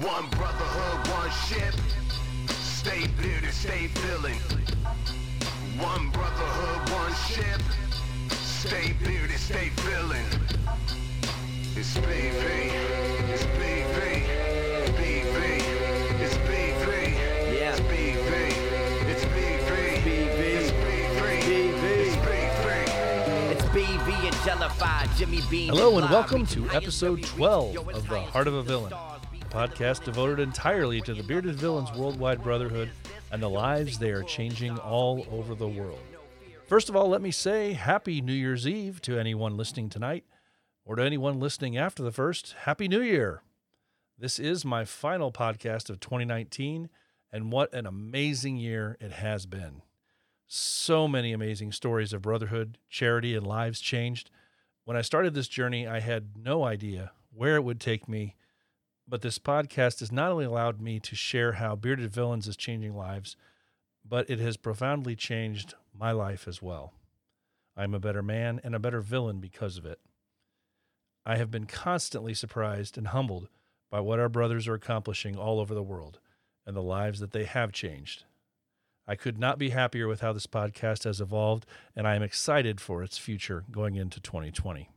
One brotherhood, one ship. Stay bearded, stay feeling. One brotherhood, one ship. Stay bearded, stay feeling. It's BV. It's BV. BV. It's BV. Yeah. It's BV. It's BV. BV. It's BV. BV. It's BV. It's BV and Jellified, Jimmy Bean. Hello and welcome to episode 12 of The Heart of a Villain, stars. a podcast devoted entirely to the bearded villains' worldwide brotherhood and the lives they are changing all over the world. First of all, let me say Happy New Year's Eve to anyone listening tonight, or to anyone listening after the first. Happy New Year! This is my final podcast of 2019, and what an amazing year it has been. So many amazing stories of brotherhood, charity, and lives changed. When I started this journey, I had no idea where it would take me, but this podcast has not only allowed me to share how Bearded Villains is changing lives, but it has profoundly changed my life as well. I'm a better man and a better villain because of it. I have been constantly surprised and humbled by what our brothers are accomplishing all over the world and the lives that they have changed. I could not be happier with how this podcast has evolved, and I am excited for its future going into 2020.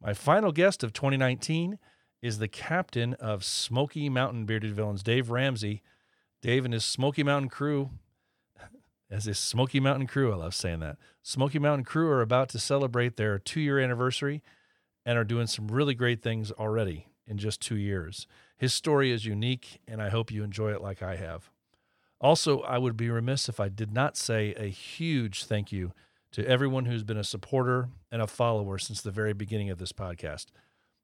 My final guest of 2019 is the captain of Smoky Mountain Bearded Villains, Dave Ramsey. Dave and his Smoky Mountain crew, as his Smoky Mountain crew, I love saying that. Smoky Mountain crew are about to celebrate their two year anniversary and are doing some really great things already in just two years. His story is unique, and I hope you enjoy it like I have. Also, I would be remiss if I did not say a huge thank you to everyone who's been a supporter and a follower since the very beginning of this podcast.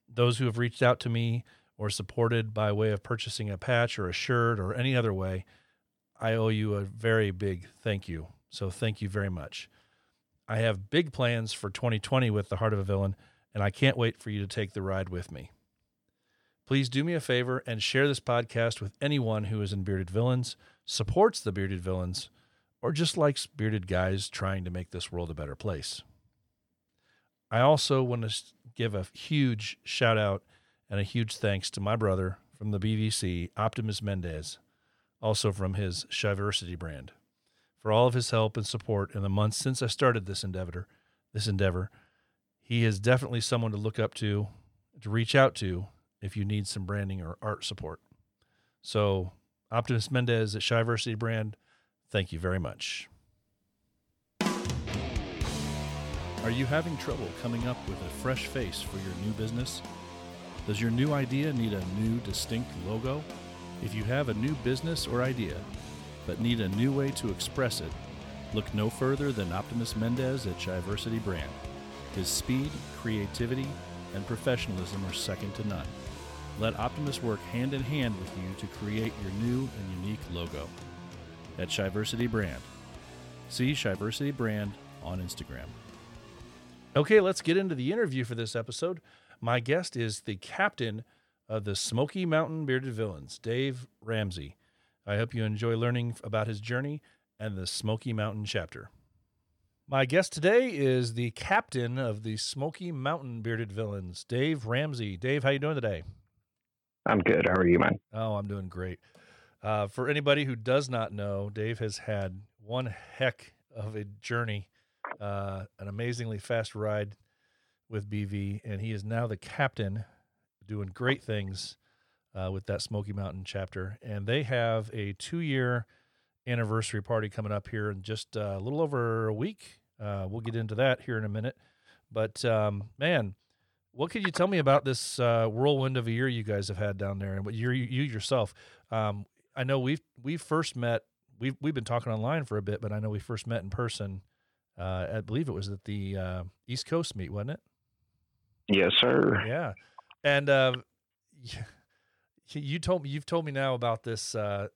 Those who have reached out to me or supported by way of purchasing a patch or a shirt or any other way, I owe you a very big thank you. So, thank you very much. I have big plans for 2020 with The Heart of a Villain, and I can't wait for you to take the ride with me. Please do me a favor and share this podcast with anyone who is in Bearded Villains, supports the Bearded Villains, or just likes bearded guys trying to make this world a better place. I also want to give a huge shout out and a huge thanks to my brother from the BVC, Optimus Mendez, also from his Shiversity brand, for all of his help and support in the months since I started this endeavor. This endeavor, he is definitely someone to look up to, to reach out to if you need some branding or art support. So, Optimus Mendez at Shiversity brand, thank you very much. Are you having trouble coming up with a fresh face for your new business? Does your new idea need a new distinct logo? If you have a new business or idea, but need a new way to express it, look no further than Optimus Mendez at Shiversity Brand. His speed, creativity, and professionalism are second to none. Let Optimus work hand in hand with you to create your new and unique logo at Shiversity Brand. See Shiversity Brand on Instagram. Okay, let's get into the interview for this episode. My guest is the captain of the Smoky Mountain Bearded Villains, Dave Ramsey. I hope you enjoy learning about his journey and the Smoky Mountain chapter. My guest today is the captain of the Smoky Mountain Bearded Villains, Dave Ramsey. Dave, how you doing today? I'm good. How are you, man? Oh, I'm doing great. Uh, for anybody who does not know, Dave has had one heck of a journey, uh, an amazingly fast ride with BV, and he is now the captain, doing great things uh, with that Smoky Mountain chapter. And they have a two-year anniversary party coming up here in just uh, a little over a week. Uh, we'll get into that here in a minute. But um, man, what could you tell me about this uh, whirlwind of a year you guys have had down there, and what you you yourself? Um, I know we've we first met. We've we've been talking online for a bit, but I know we first met in person. Uh, I believe it was at the uh, East Coast meet, wasn't it? Yes, sir. Yeah, and uh, you told me you've told me now about this uh,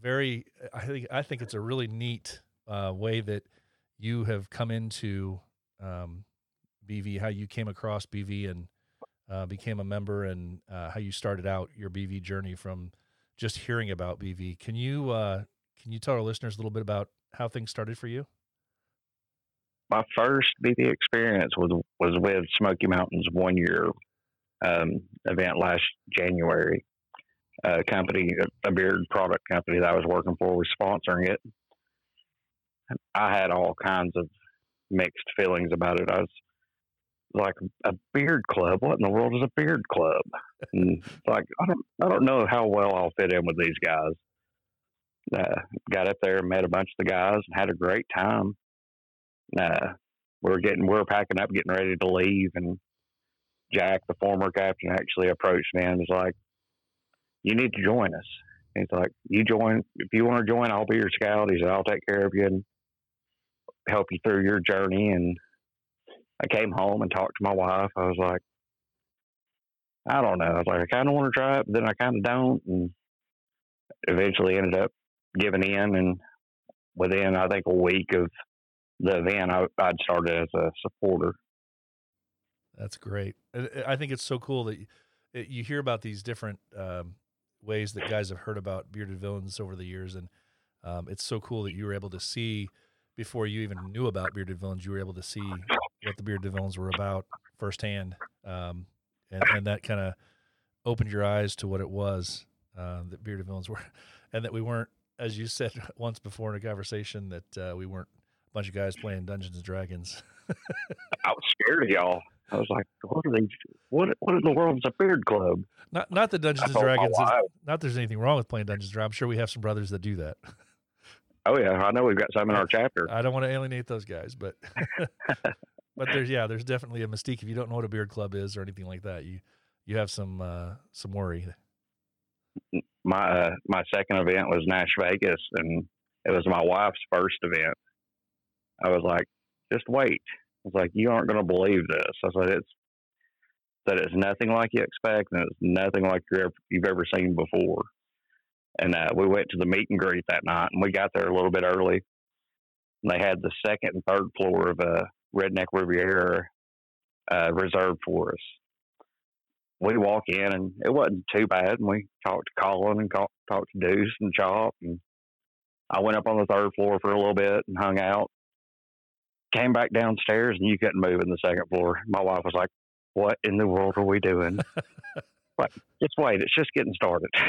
very. I think I think it's a really neat uh, way that you have come into um, BV, how you came across BV and uh, became a member, and uh, how you started out your BV journey from just hearing about BV. Can you uh, can you tell our listeners a little bit about how things started for you? My first BV experience was was with Smoky Mountains one year um, event last January. a company, a beard product company that I was working for, was sponsoring it. I had all kinds of mixed feelings about it. I was like a beard club. What in the world is a beard club? And like I don't I don't know how well I'll fit in with these guys. Uh, got up there, met a bunch of the guys, and had a great time. Uh, we were getting we were packing up, getting ready to leave, and Jack, the former captain, actually approached me and was like, "You need to join us." He's like, "You join if you want to join. I'll be your scout." He said, "I'll take care of you and help you through your journey." And I came home and talked to my wife. I was like, I don't know. I was like, I kind of want to try it, but then I kind of don't. And eventually ended up giving in. And within, I think, a week of the event, I, I'd started as a supporter. That's great. I I think it's so cool that you, you hear about these different um, ways that guys have heard about bearded villains over the years, and um, it's so cool that you were able to see before you even knew about bearded villains. You were able to see what the bearded villains were about firsthand, um, and, and that kind of opened your eyes to what it was uh, that bearded villains were, and that we weren't, as you said once before in a conversation, that uh, we weren't bunch of guys playing Dungeons and Dragons. I was scared of y'all. I was like, what are these? What what in the world is a beard club? Not not that Dungeons and Dragons. Is, not there's anything wrong with playing Dungeons and Dragons. I'm sure we have some brothers that do that. Oh yeah, I know we've got some in our chapter. I don't want to alienate those guys, but but there's yeah, there's definitely a mystique if you don't know what a beard club is or anything like that. You you have some uh, some worry. My uh, my second event was Nash Vegas, and it was my wife's first event. I was like, just wait. I was like, you aren't going to believe this. I said it's that it's nothing like you expect, and it's nothing like ever, you've ever seen before. And uh, we went to the meet and greet that night, and we got there a little bit early. And they had the second and third floor of a Redneck Riviera uh, reserved for us. We walk in, and it wasn't too bad. And we talked to Colin and talked to Deuce and Chop. And I went up on the third floor for a little bit and hung out. Came back downstairs, and you couldn't move in the second floor. My wife was like, "What in the world are we doing?" but just wait. It's just getting started.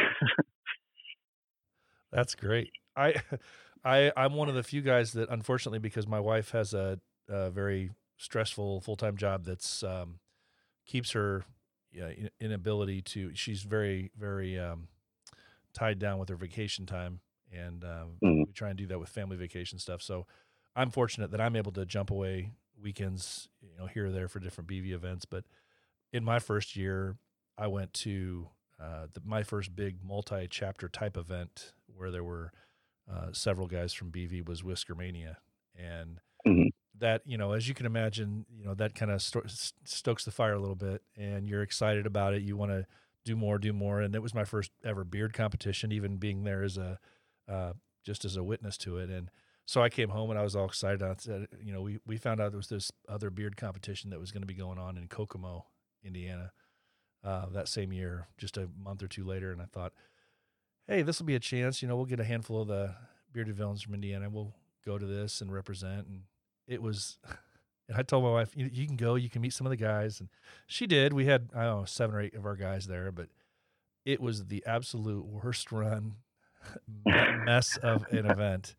That's great. I I I'm one of the few guys that unfortunately because my wife has a, a very stressful full time job that's um, keeps her yeah, inability to. She's very very um, tied down with her vacation time, and um, Mhm. we try and do that with family vacation stuff. So I'm fortunate that I'm able to jump away weekends, you know, here or there for different BV events. But in my first year, I went to uh, the, my first big multi-chapter type event where there were uh, several guys from BV was Whisker Mania, and Mhm. that you know, as you can imagine, you know that kind of sto- stokes the fire a little bit, and you're excited about it. You want to do more, do more, and it was my first ever beard competition, even being there as a uh, just as a witness to it, and so I came home and I was all excited. I said, you know, we we found out there was this other beard competition that was going to be going on in Kokomo, Indiana, uh, that same year, just a month or two later, and I thought, hey, this will be a chance. You know, we'll get a handful of the bearded villains from Indiana. We'll go to this and represent. And it was, and I told my wife, you, you can go, you can meet some of the guys, and she did. We had I don't know seven or eight of our guys there, but it was the absolute worst run mess of an event.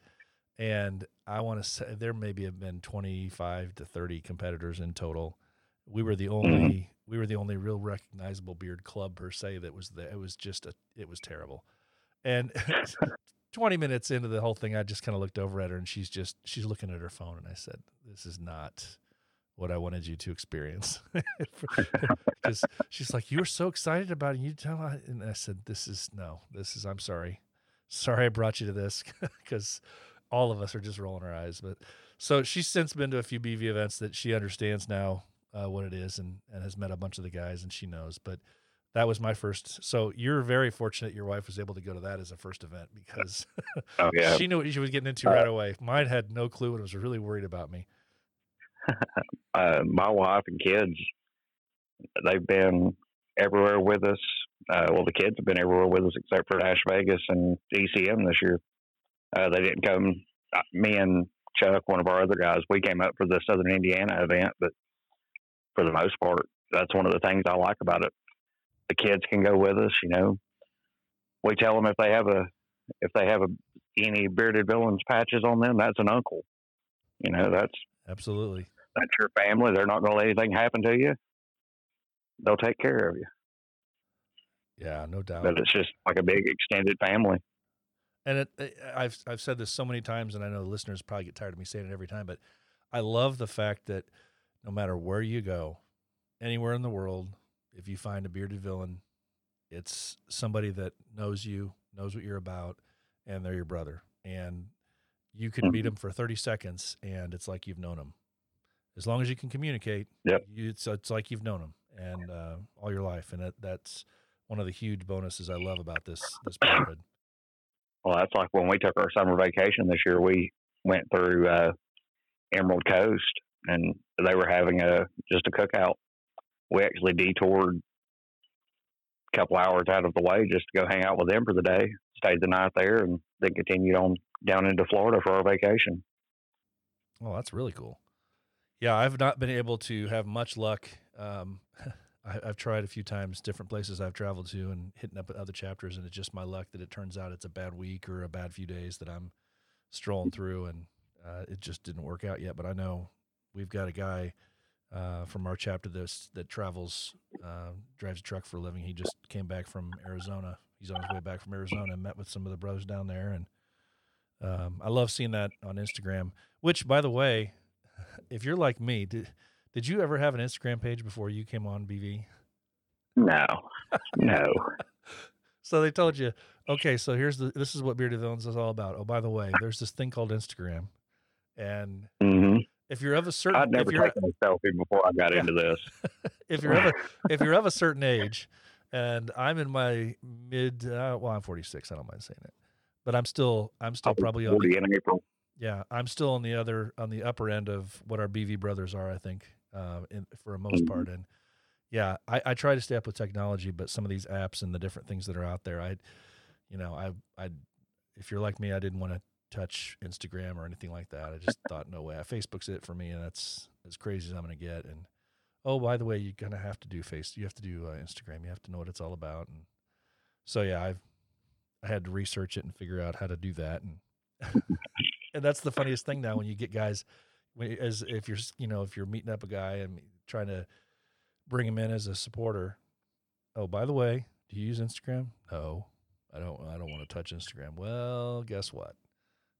And I want to say there maybe have been 25 to 30 competitors in total. We were the only mm-hmm. we were the only real recognizable beard club per se that was there. It was just a it was terrible. And 20 minutes into the whole thing, I just kind of looked over at her and she's just she's looking at her phone and I said, "This is not what I wanted you to experience." Because she's like, "You were so excited about it." And you tell, I-" and I said, "This is no. This is. I'm sorry. Sorry, I brought you to this because all of us are just rolling our eyes." But so she's since been to a few BV events that she understands now uh, what it is and and has met a bunch of the guys and she knows. But that was my first. So you're very fortunate your wife was able to go to that as a first event because oh yeah, she knew what she was getting into right away. Mine had no clue and was really worried about me. uh, my wife and kids, they've been everywhere with us. Uh, well, the kids have been everywhere with us except for Nash Vegas and ECM this year. Uh, they didn't come. uh, Me and Chuck, one of our other guys, we came up for the Southern Indiana event, but for the most part, that's one of the things I like about it. The kids can go with us, you know. we tell them if they have a if they have a any bearded villains patches on them, that's an uncle. You know, that's Absolutely. that's your family. They're not going to let anything happen to you. They'll take care of you. Yeah, no doubt. But it's just like a big extended family. And it, it- I've I've said this so many times, and I know the listeners probably get tired of me saying it every time, but I love the fact that no matter where you go, anywhere in the world, if you find a bearded villain, it's somebody that knows you, knows what you're about, and they're your brother, and you can meet them for 30 seconds, and it's like you've known them. As long as you can communicate, Yep. you, it's it's like you've known them and uh, all your life, and that, that's one of the huge bonuses I love about this this brotherhood. Well, that's like when we took our summer vacation this year. We went through uh, Emerald Coast, and they were having a just a cookout. We actually detoured a couple hours out of the way just to go hang out with them for the day. Stayed the night there, and then continued on down into Florida for our vacation. Oh, that's really cool. Yeah, I've not been able to have much luck. Um, I, I've tried a few times, different places I've traveled to, and hitting up other chapters, and it's just my luck that it turns out it's a bad week or a bad few days that I'm strolling through, and uh, it just didn't work out yet. But I know we've got a guy uh, from our chapter that's, that travels, uh, drives a truck for a living. He just came back from Arizona. He's on his way back from Arizona and met with some of the brothers down there, and um, I love seeing that on Instagram. Which, by the way, if you're like me, did did you ever have an Instagram page before you came on BV? No, no. So they told you, okay, so here's the this is what Bearded Villains is all about. Oh, by the way, there's this thing called Instagram, and hmm if you're of a certain, I'd never taken a selfie before I got Yeah. into this. if you're of a, if you're of a certain age, and I'm in my mid, uh, well, I'm 46. I don't mind saying it, but I'm still I'm still I'll probably on the, 40 in April. Yeah, I'm still on the other on the upper end of what our BV brothers are. I think uh, in, for a most Mhm. part, and yeah, I, I try to stay up with technology, but some of these apps and the different things that are out there, I, you know, I I if you're like me, I didn't want to touch Instagram or anything like that. I just thought, no way, Facebook's it for me, and that's as crazy as I'm going to get. And oh, by the way, you're gonna have to do face, you have to do uh, Instagram, you have to know what it's all about, and so yeah, I've I had to research it and figure out how to do that, and and that's the funniest thing now when you get guys as if you're you know if you're meeting up a guy and trying to bring him in as a supporter oh by the way do you use instagram no i don't i don't want to touch instagram well guess what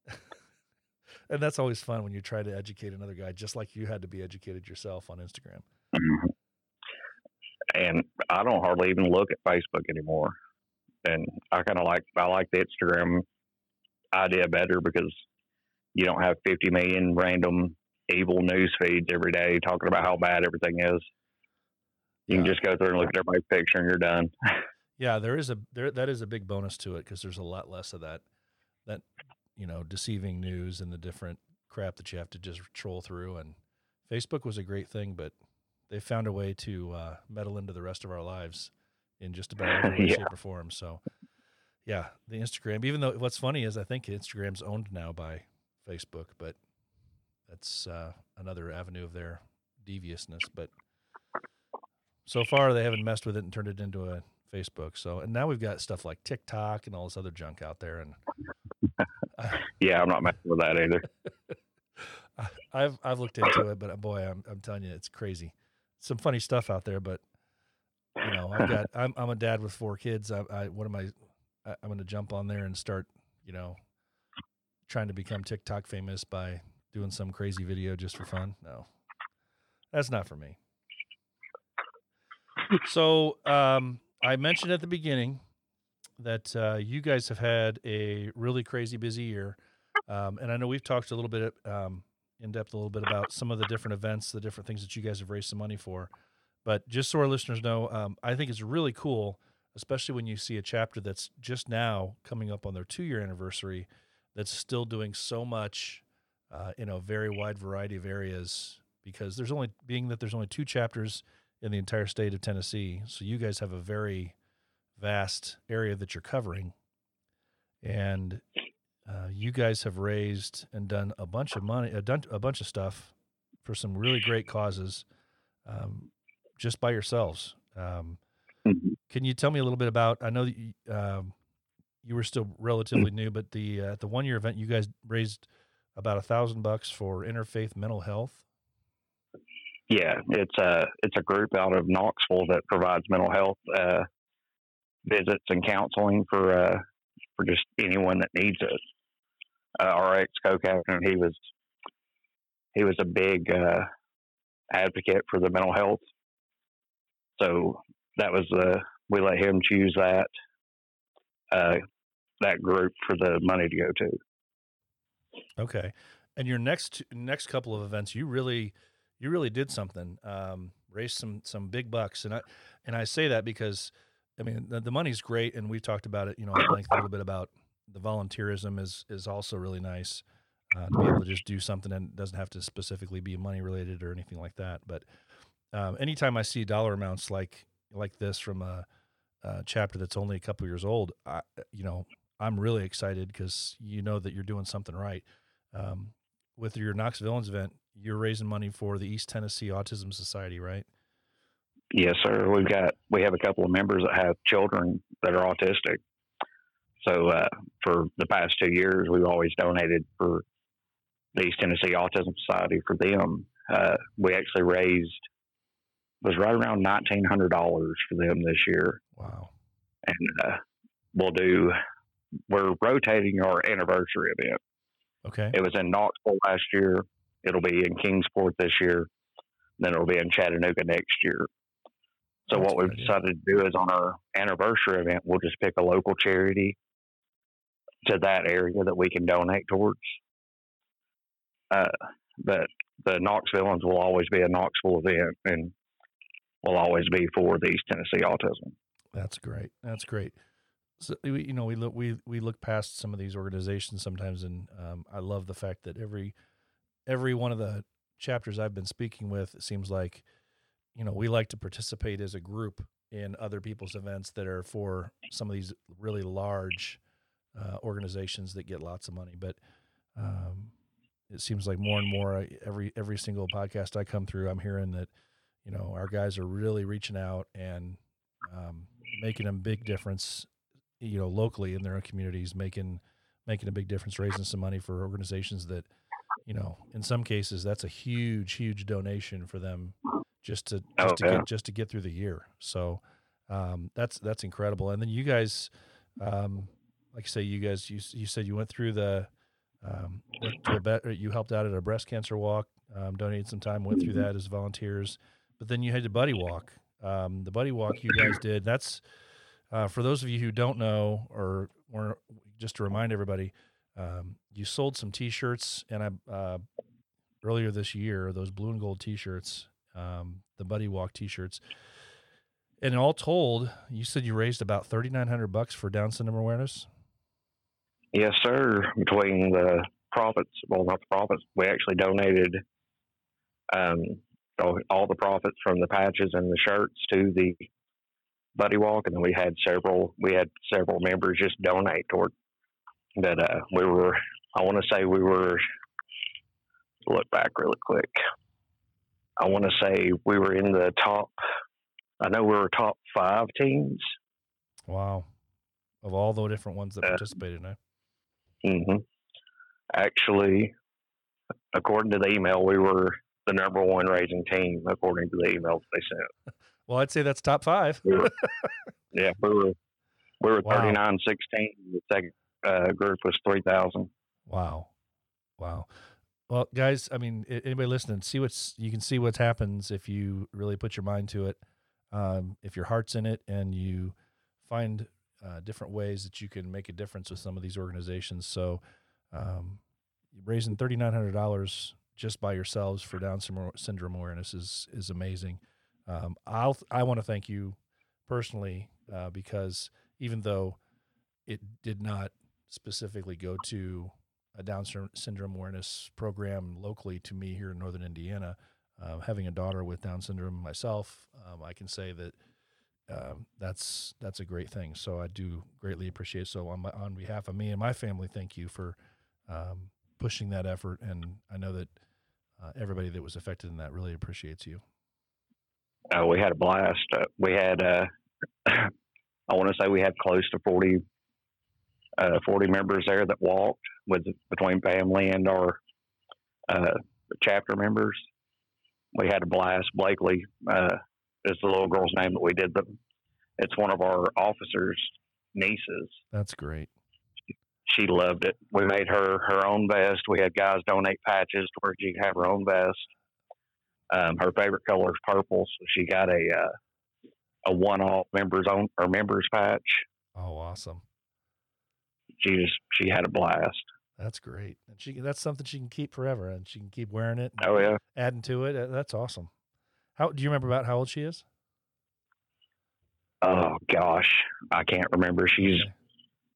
and that's always fun when you try to educate another guy just like you had to be educated yourself on instagram Mhm. And I don't hardly even look at Facebook anymore. And I kind of like I like the Instagram idea better because you don't have 50 million random evil news feeds every day talking about how bad everything is. You can just go through and look at everybody's picture and you're done. Yeah, there is a there that is a big bonus to it because there's a lot less of that that you know deceiving news and the different crap that you have to just troll through. And Facebook was a great thing, but they found a way to uh, meddle into the rest of our lives in just about every Yeah. shape, or form. So, yeah, the Instagram. Even though what's funny is I think Instagram's owned now by Facebook, but that's uh, another avenue of their deviousness. But so far, they haven't messed with it and turned it into a Facebook. So, and now we've got stuff like TikTok and all this other junk out there. And Yeah, I'm not messing with that either. I've I've looked into it, but uh, boy, I'm I'm telling you, it's crazy. Some funny stuff out there, but you know, I've got I'm I'm a dad with four kids. I, I what am I? I I'm going to jump on there and start, you know, trying to become TikTok famous by doing some crazy video just for fun. No, that's not for me. So um, I mentioned at the beginning that uh, you guys have had a really crazy busy year, um, and I know we've talked a little bit um, in depth a little bit about some of the different events, the different things that you guys have raised some money for. But just so our listeners know, um, I think it's really cool, especially when you see a chapter that's just now coming up on their two year anniversary, that's still doing so much uh, in a very wide variety of areas. Because there's only being that there's only two chapters in the entire state of Tennessee, so you guys have a very vast area that you're covering, and uh, you guys have raised and done a bunch of money, uh, done a bunch of stuff for some really great causes, um, just by yourselves. Um, Mhm. can you tell me a little bit about? I know that you, um, you were still relatively new, but the uh, at the one year event, you guys raised about a thousand bucks for interfaith mental health. Yeah, it's a it's a group out of Knoxville that provides mental health uh, visits and counseling for uh, for just anyone that needs it. Uh, our ex co-captain, he was he was a big uh, advocate for the mental health, so that was uh, we let him choose that uh, that group for the money to go to. Okay, and your next next couple of events, you really you really did something. Um, raised some some big bucks, and I and I say that because I mean the, the money's great, and we've talked about it. You know, at length a little bit about the volunteerism is is also really nice uh, to be able to just do something and it doesn't have to specifically be money related or anything like that. But um, anytime I see dollar amounts like like this from a, a chapter that's only a couple years old, I, you know, I'm really excited because you know that you're doing something right. Um, with your Knox Villains event, you're raising money for the East Tennessee Autism Society, right? Yes, sir. We've got we have a couple of members that have children that are autistic. So uh, for the past two years, we've always donated for the East Tennessee Autism Society for them. Uh, we actually raised was right around nineteen hundred dollars for them this year, Wow. and uh, we'll do. We're rotating our anniversary event. Okay. It was in Knoxville last year. It'll be in Kingsport this year. Then it'll be in Chattanooga next year. So That's what we've idea. decided to do is on our anniversary event, we'll just pick a local charity to that area that we can donate towards. Uh, but the Knoxville ones will always be a Knoxville event and will always be for the East Tennessee Autism. That's great. That's great. So we, you know, we look we we look past some of these organizations sometimes, and um, I love the fact that every every one of the chapters I've been speaking with, it seems like, you know, we like to participate as a group in other people's events that are for some of these really large uh, organizations that get lots of money. But um, it seems like more and more I, every every single podcast I come through, I'm hearing that you know our guys are really reaching out and um, making a big difference, you know, locally in their own communities, making making a big difference, raising some money for organizations that, you know, in some cases that's a huge, huge donation for them just to just Oh, to yeah. get just to get through the year. So um, that's that's incredible. And then you guys, um, like I say, you guys, you you said you went through the. Um, to a bet, you helped out at a breast cancer walk, um, donated some time, went through that as volunteers, but then you had to buddy walk. Um, the buddy walk you guys did. That's uh, for those of you who don't know, or, or just to remind everybody, um, you sold some T-shirts, and I uh, earlier this year those blue and gold T-shirts, um, the buddy walk T-shirts, and all told, you said you raised about thirty nine hundred bucks for Down syndrome awareness. Yes, sir. Between the profits, well, not the profits, we actually donated um, all, all the profits from the patches and the shirts to the Buddy Walk, and then we had several. We had several members just donate toward that. Uh, we were. I want to say we were. Look back really quick. I want to say we were in the top. I know we were top five teams. Wow, of all the different ones that Uh, participated, huh? hmm Actually, according to the email, we were the number one raising team according to the emails they sent. Well, I'd say that's top five. We were, yeah, we were we were Wow. thirty nine sixteen. The second uh, group was three thousand. Wow, wow. Well, guys, I mean, anybody listening, see what's you can see what happens if you really put your mind to it. Um, if your heart's in it and you find uh, different ways that you can make a difference with some of these organizations. So, um, raising thirty nine hundred dollars just by yourselves for Down syndrome syndrome awareness is is amazing. Um, I'll I want to thank you personally uh, because even though it did not specifically go to a Down syndrome awareness program locally to me here in Northern Indiana. Um, having a daughter with Down syndrome myself, um, I can say that um, that's that's a great thing. So I do greatly appreciate. So on my, on behalf of me and my family, thank you for um, pushing that effort. And I know that uh, everybody that was affected in that really appreciates you. Uh, we had a blast. Uh, we had uh, I want to say we had close to 40, uh, 40 members there that walked with between family and our uh, chapter members. We had a blast. Blakely uh, is the little girl's name that we did the. It's one of our officers' nieces. That's great. She loved it. We made her her own vest. We had guys donate patches to where she could have her own vest. Um, her favorite color is purple, so she got a uh, a one off members own or members patch. Oh, awesome. She just she had a blast. That's great. And she that's something she can keep forever and she can keep wearing it. Oh yeah. Adding to it. That's awesome. How do you remember about how old she is? Oh gosh, I can't remember. She's Okay.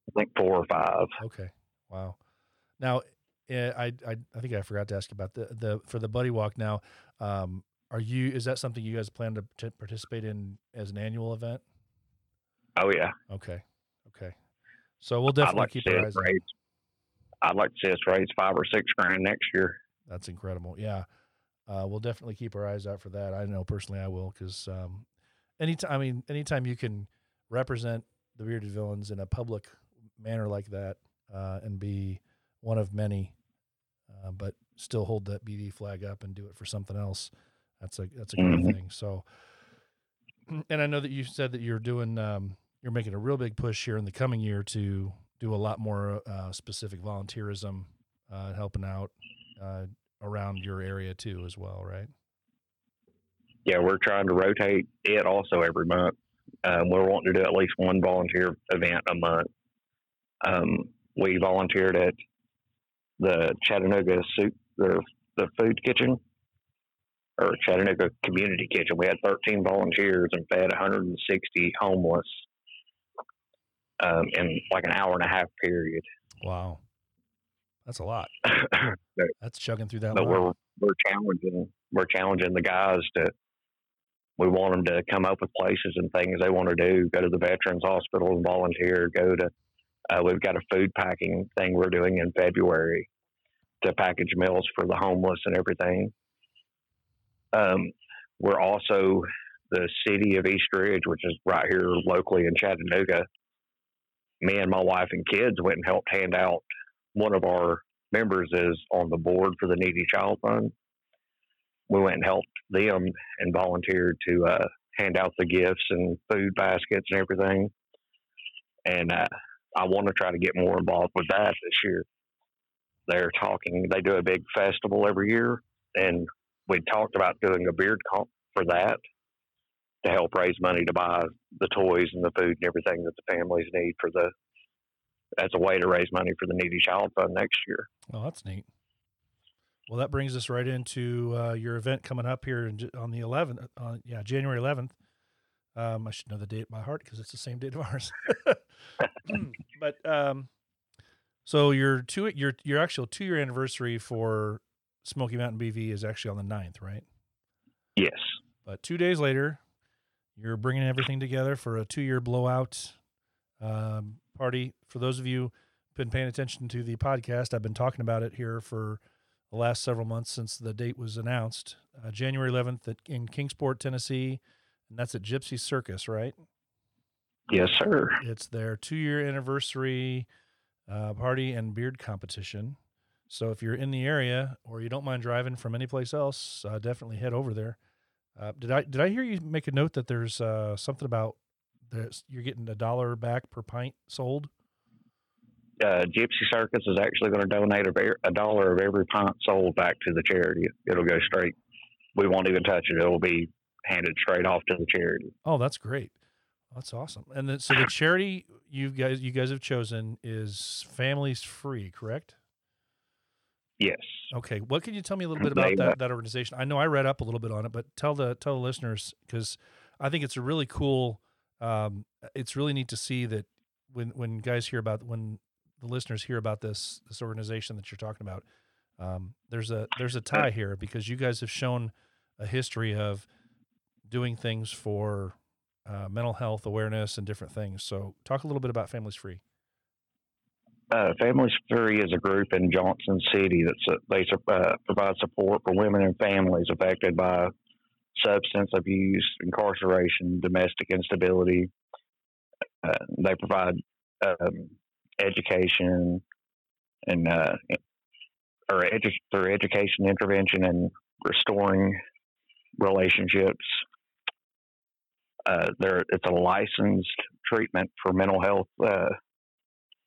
I think four or five. Okay. Wow. Now, eh, I, I I think I forgot to ask about the the for the buddy walk. Now, um, are you is that something you guys plan to, to participate in as an annual event? Oh yeah. Okay. Okay. So we'll definitely like keep our eyes. raise. I'd like to see us raise five or six grand next year. That's incredible. Yeah. Uh, we'll definitely keep our eyes out for that. I know personally I will because um, anytime I mean anytime you can represent the bearded villains in a public manner like that uh, and be one of many, uh, but still hold that BV flag up and do it for something else. That's a that's a great Mhm. thing. So, and I know that you said that you're doing um, you're making a real big push here in the coming year to do a lot more uh, specific volunteerism, uh, helping out uh, around your area too, as well, right? Yeah, we're trying to rotate it also every month. Um, we're wanting to do at least one volunteer event a month. Um, we volunteered at the Chattanooga soup, the the food kitchen, or Chattanooga Community Kitchen. We had 13 volunteers and fed 160 homeless um, in like an hour and a half period. Wow, that's a lot. But- That's chugging through that. but line. we're we're challenging we're challenging the guys to we want them to come up with places and things they want to do go to the veterans hospital and volunteer go to uh, we've got a food packing thing we're doing in february to package meals for the homeless and everything um, we're also the city of east ridge which is right here locally in chattanooga me and my wife and kids went and helped hand out one of our members is on the board for the Needy Child Fund. We went and helped them and volunteered to uh, hand out the gifts and food baskets and everything. And uh, I want to try to get more involved with that this year. They're talking, they do a big festival every year, and we talked about doing a beard comp for that to help raise money to buy the toys and the food and everything that the families need for the as a way to raise money for the Needy Child Fund next year. Oh, that's neat. Well, that brings us right into uh, your event coming up here on the 11th. Uh, yeah, January 11th. Um, I should know the date by heart because it's the same date of ours. but um, so your two your your actual two year anniversary for Smoky Mountain BV is actually on the 9th, right? Yes. But two days later, you're bringing everything together for a two year blowout um, party. For those of you been paying attention to the podcast, I've been talking about it here for the last several months since the date was announced. Uh, January 11th at, in Kingsport, Tennessee, and that's at Gypsy Circus, right? Yes, sir. It's their two year anniversary uh, party and beard competition. So if you're in the area or you don't mind driving from any place else, uh, definitely head over there. Uh, did I did I hear you make a note that there's uh, something about there's, you're getting a dollar back per pint sold? Uh, Gypsy Circus is actually going to donate a, a dollar of every pint sold back to the charity. It'll go straight. We won't even touch it. It'll be handed straight off to the charity. Oh, that's great. That's awesome. And then, so the charity you guys you guys have chosen is Families Free, correct? Yes. Okay, what can you tell me a little bit about that, that organization? I know I read up a little bit on it, but tell the tell the listeners because I think it's a really cool. Um, it's really neat to see that when when guys hear about when the listeners hear about this this organization that you're talking about, um, there's a there's a tie here because you guys have shown a history of doing things for uh, mental health awareness and different things. So talk a little bit about Families Free. Uh, Families Free is a group in Johnson City that they uh, provide support for women and families affected by substance abuse, incarceration, domestic instability. Uh, they provide um, education and uh, or edu- through education intervention and restoring relationships. Uh, there, it's a licensed treatment for mental health uh,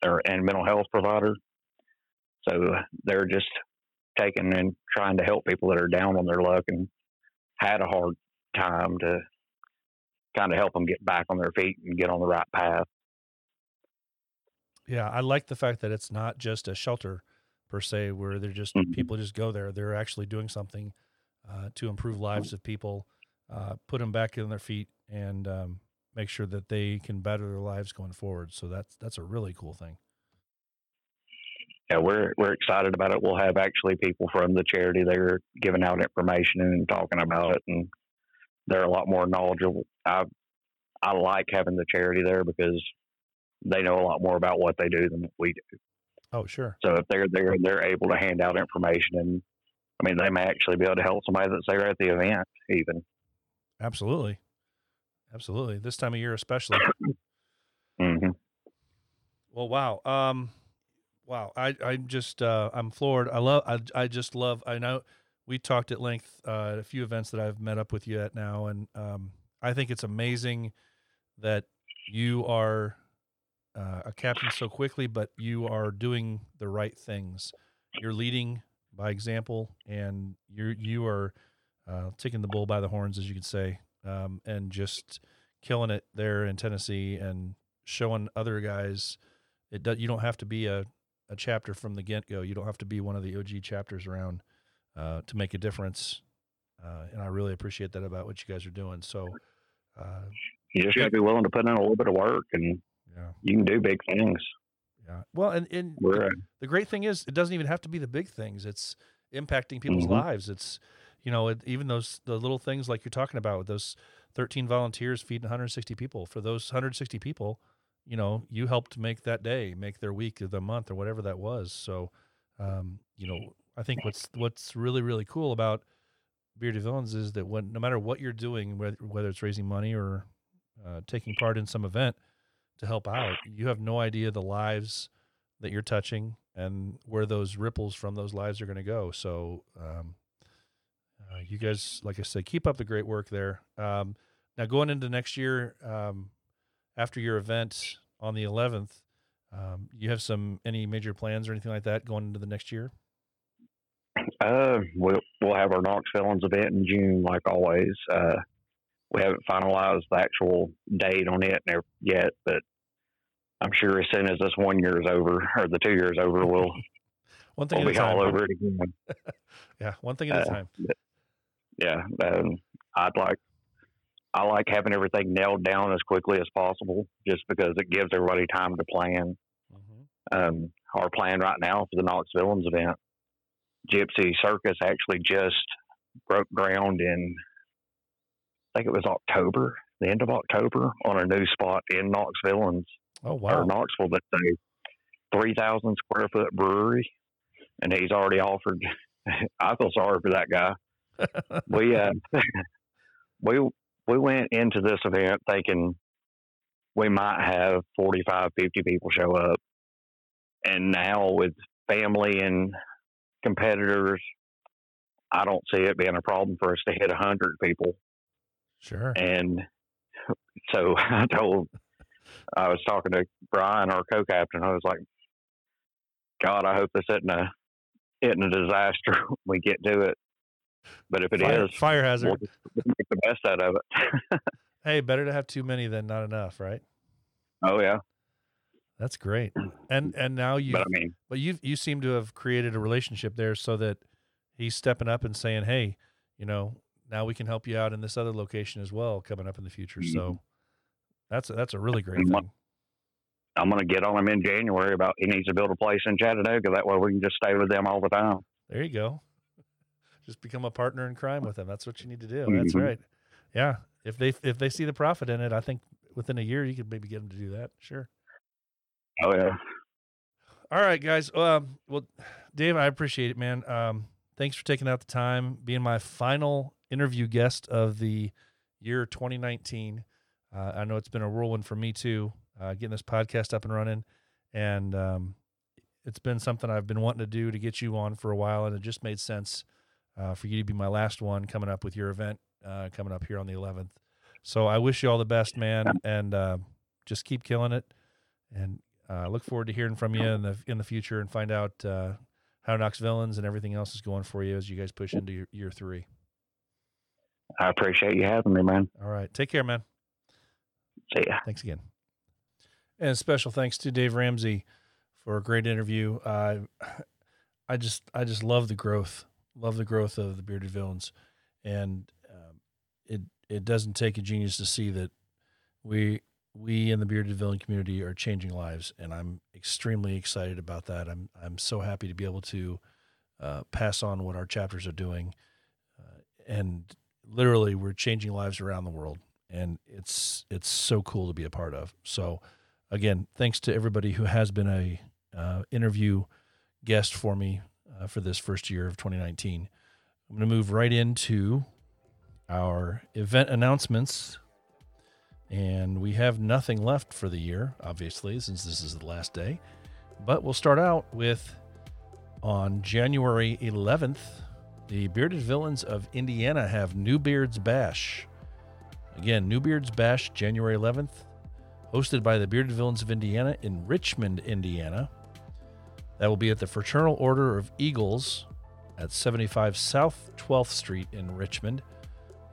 or and mental health provider. So they're just taking and trying to help people that are down on their luck and had a hard time to kind of help them get back on their feet and get on the right path. Yeah, I like the fact that it's not just a shelter per se, where they're just Mhm. people just go there. They're actually doing something uh, to improve lives of people, uh, put them back on their feet, and um, make sure that they can better their lives going forward. So that's that's a really cool thing. yeah, we're we're excited about it. We'll have actually people from the charity there giving out information and talking about it, and they're a lot more knowledgeable. I I like having the charity there because they know a lot more about what they do than we do. Oh, sure. So if they're there, they're able to hand out information, and I mean, they may actually be able to help somebody that's there at the event, even. Absolutely. Absolutely. This time of year, especially. hmm Well, wow. Um, wow. I, I just, uh, I'm floored. I love, I, I just love, I know we talked at length, uh, at a few events that I've met up with you at now. And, um, I think it's amazing that you are, uh, a captain so quickly, but you are doing the right things. You're leading by example and you're, you are, uh, taking the bull by the horns, as you could say, um, and just killing it there in Tennessee and showing other guys it does you don't have to be a, a chapter from the get-go. You don't have to be one of the og chapters around uh, to make a difference uh, and i really appreciate that about what you guys are doing. So uh, You just got to be willing to put in a little bit of work, and yeah. you can do big things. yeah. Well and, and uh, the great thing is it doesn't even have to be the big things. It's impacting people's Mhm. lives. It's you know even those the little things like you're talking about with those 13 volunteers feeding 160 people for those 160 people you know you helped make that day make their week or the month or whatever that was so um, you know i think what's what's really really cool about bearded villains is that when no matter what you're doing whether, whether it's raising money or uh, taking part in some event to help out you have no idea the lives that you're touching and where those ripples from those lives are going to go. So, um, uh, you guys, like I said, keep up the great work there. Um, now, going into next year, um, after your event on the 11th, um, you have some any major plans or anything like that going into the next year? Uh, we'll we'll have our Knox Villains event in June, like always. Uh, we haven't finalized the actual date on it yet, but I'm sure as soon as this one year is over or the two years over, we'll One thing we'll at a be all over it again. Yeah, one thing at a Uh, time. Yeah, um, I'd like I like having everything nailed down as quickly as possible, just because it gives everybody time to plan. hmm um, our plan right now for the Knox Villains event. Gypsy Circus actually just broke ground in, I think it was October, the end of October, on a new spot in Knox Villains Oh or wow! Knoxville that's a 3,000 square foot brewery. And he's already offered. I feel sorry for that guy. We uh, we we went into this event thinking we might have 45 50 people show up. And now with family and competitors i don't see it being a problem for us to hit 100 people. Sure. and so i told i was talking to brian our co-captain. I was like god i hope this isn't a isn't a disaster. When we get to it but if it is, fire, fire hazard. we'll make the best out of it Hey, better to have too many than not enough, right? oh yeah That's great. And and now you but i mean But you you seem to have created a relationship there so that he's stepping up and saying, "Hey, you know, now we can help you out in this other location as well coming up in the future." So mm-hmm. that's a, that's a really great thing. I'm going to get on him in January about he needs to build a place in Chattanooga. That way we can just stay with them all the time. There you go. Just become a partner in crime with them. That's what you need to do. That's Mhm. right. Yeah. If they if they see the profit in it, I think within a year you could maybe get them to do that. Sure. Oh yeah, All right, guys. Um, well, Dave, I appreciate it, man. Um, thanks for taking out the time, being my final interview guest of the year 2019. Uh, I know it's been a whirlwind for me too, uh, getting this podcast up and running. and um, it's been something I've been wanting to do to get you on for a while, and it just made sense uh, for you to be my last one coming up with your event uh, coming up here on the 11th. So I wish you all the best, man, and uh, just keep killing it. And uh, look forward to hearing from you in the in the future and find out uh, how Knox Villains and everything else is going for you as you guys push into your, year three. I appreciate you having me, man. All right, take care, man. See ya. Thanks again. And special thanks to Dave Ramsey for a great interview. Uh, I just I just love the growth, love the growth of the Bearded Villains, and um, it it doesn't take a genius to see that we we in the Bearded Villain community are changing lives, and I'm extremely excited about that. I'm I'm so happy to be able to uh, pass on what our chapters are doing, uh, and literally we're changing lives around the world, and it's it's so cool to be a part of. So, again, thanks to everybody who has been a uh, interview guest for me uh, for this first year of 2019. I'm going to move right into our event announcements. And we have nothing left for the year, obviously, since this is the last day. But we'll start out with on January 11th, the Bearded Villains of Indiana have New Beards Bash. Again, New Beards Bash, January 11th, hosted by the Bearded Villains of Indiana in Richmond, Indiana. That will be at the Fraternal Order of Eagles at 75 South 12th Street in Richmond.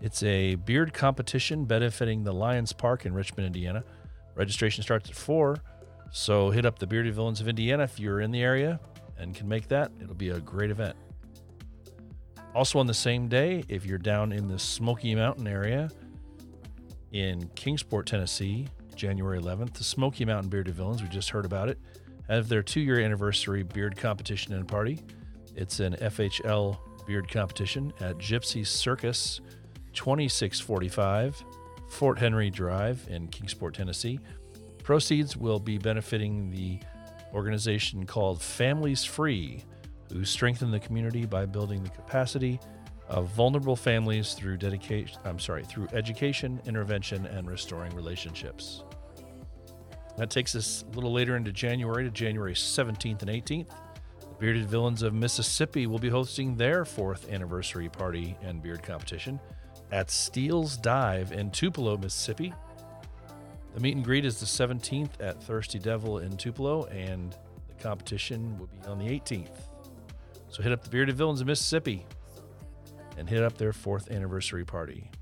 It's a beard competition benefiting the Lions Park in Richmond, Indiana. Registration starts at 4, so hit up the Bearded Villains of Indiana if you're in the area and can make that. It'll be a great event. Also, on the same day, if you're down in the Smoky Mountain area in Kingsport, Tennessee, January 11th, the Smoky Mountain Bearded Villains, we just heard about it, have their two year anniversary beard competition and party. It's an FHL beard competition at Gypsy Circus 2645 Fort Henry Drive in Kingsport, Tennessee. Proceeds will be benefiting the organization called Families Free, who strengthen the community by building the capacity of vulnerable families through dedication I'm sorry, through education, intervention and restoring relationships. That takes us a little later into January to January 17th and 18th. The Bearded Villains of Mississippi will be hosting their fourth anniversary party and beard competition at Steele's Dive in Tupelo, Mississippi. The meet and greet is the 17th at Thirsty Devil in Tupelo, and the competition will be on the 18th. So hit up the Bearded Villains of Mississippi and hit up their fourth anniversary party.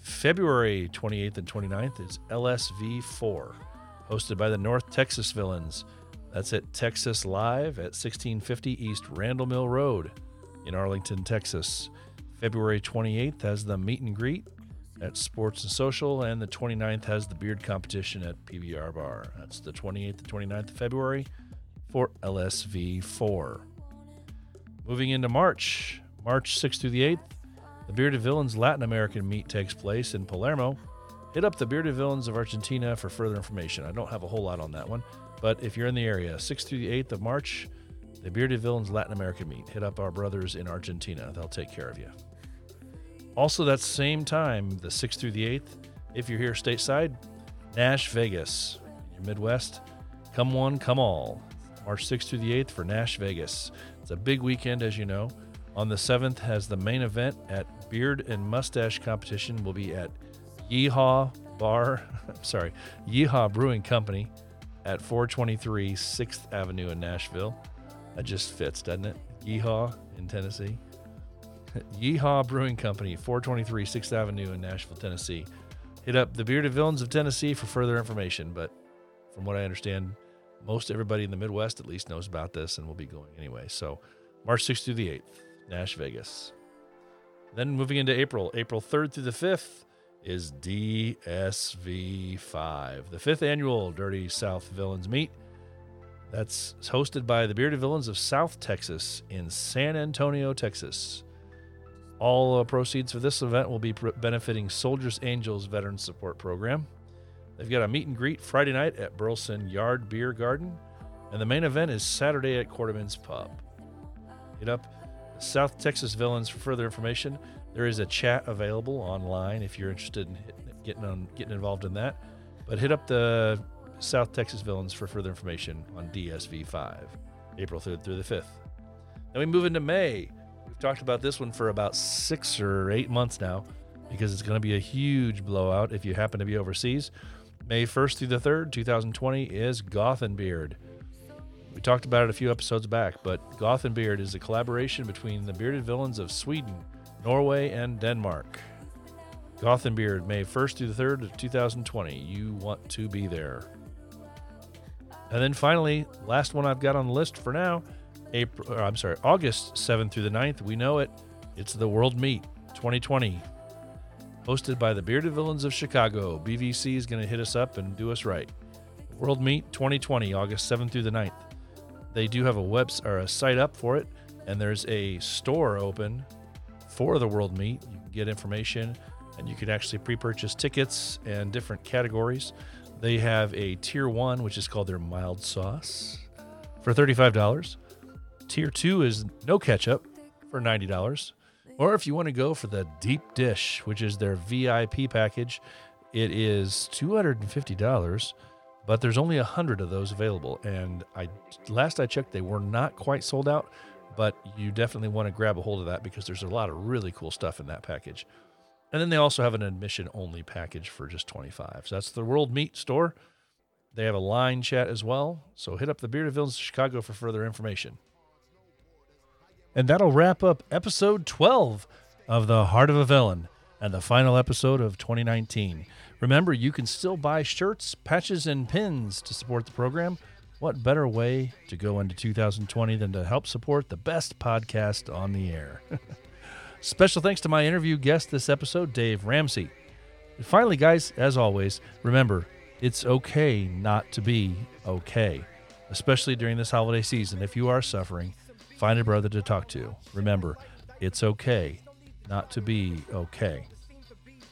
February 28th and 29th is LSV4, hosted by the North Texas Villains. That's at Texas Live at 1650 East Randol Mill Road in Arlington, Texas. February 28th has the meet and greet at Sports and Social, and the 29th has the beard competition at PBR Bar. That's the 28th and 29th of February for LSV4. Moving into March, March 6th through the 8th, the Bearded Villains Latin American meet takes place in Palermo. Hit up the Bearded Villains of Argentina for further information. I don't have a whole lot on that one, but if you're in the area, 6th through the 8th of March, the Bearded Villains Latin American meet. Hit up our brothers in Argentina. They'll take care of you. Also, that same time, the 6th through the 8th, if you're here stateside, Nash Vegas, your Midwest, come one, come all. March 6th through the 8th for Nash Vegas. It's a big weekend, as you know. On the 7th has the main event at Beard and Mustache Competition will be at Yeehaw Bar, I'm sorry, Yeehaw Brewing Company at 423 6th Avenue in Nashville. That just fits, doesn't it? Yeehaw in Tennessee. Yeehaw Brewing Company, 423 6th Avenue in Nashville, Tennessee. Hit up the Bearded Villains of Tennessee for further information, but from what I understand, most everybody in the Midwest at least knows about this and will be going anyway. So, March 6th through the 8th, Nash Vegas. Then moving into April, April 3rd through the 5th is DSV5, the fifth annual Dirty South Villains Meet. That's hosted by the Bearded Villains of South Texas in San Antonio, Texas. All uh, proceeds for this event will be pr- benefiting Soldiers Angels Veteran Support Program. They've got a meet and greet Friday night at Burleson Yard Beer Garden, and the main event is Saturday at Quarterman's Pub. Hit up South Texas Villains for further information. There is a chat available online if you're interested in getting on getting involved in that. But hit up the South Texas Villains for further information on DSV5, April 3rd through the 5th. Then we move into May. We've talked about this one for about six or eight months now because it's going to be a huge blowout if you happen to be overseas. May 1st through the 3rd, 2020 is Gothenbeard. We talked about it a few episodes back, but Gothenbeard is a collaboration between the bearded villains of Sweden, Norway, and Denmark. Gothenbeard, May 1st through the 3rd of 2020. You want to be there. And then finally, last one I've got on the list for now, April, I'm sorry, August 7th through the 9th. We know it. It's the World Meet 2020, hosted by the Bearded Villains of Chicago. BVC is going to hit us up and do us right. World Meet 2020, August 7th through the 9th. They do have a web or a site up for it, and there's a store open for the World Meet. You can get information, and you can actually pre-purchase tickets and different categories. They have a tier one, which is called their mild sauce, for thirty-five dollars. Tier two is no ketchup for ninety dollars. Or if you want to go for the deep dish, which is their VIP package, it is two hundred and fifty dollars. But there's only a hundred of those available, and I last I checked, they were not quite sold out. But you definitely want to grab a hold of that because there's a lot of really cool stuff in that package. And then they also have an admission only package for just 25. So that's the World Meet Store. They have a line chat as well. So hit up the Bearded Villains of Chicago for further information. And that'll wrap up episode 12 of The Heart of a Villain and the final episode of 2019. Remember, you can still buy shirts, patches, and pins to support the program. What better way to go into 2020 than to help support the best podcast on the air? Special thanks to my interview guest this episode, Dave Ramsey. And finally, guys, as always, remember it's okay not to be okay, especially during this holiday season. If you are suffering, find a brother to talk to. Remember, it's okay not to be okay.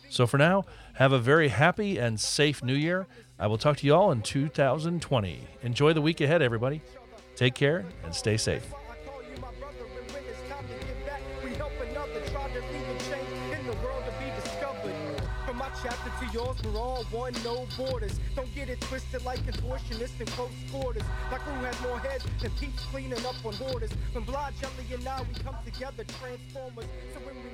So for now, have a very happy and safe new year. I will talk to you all in 2020. Enjoy the week ahead, everybody. Take care and stay safe. In chapter to yours, we're all one, no borders. Don't get it twisted like contortionists and close quarters. My crew has more heads than peeps cleaning up on and I, we come together, transformers. So when we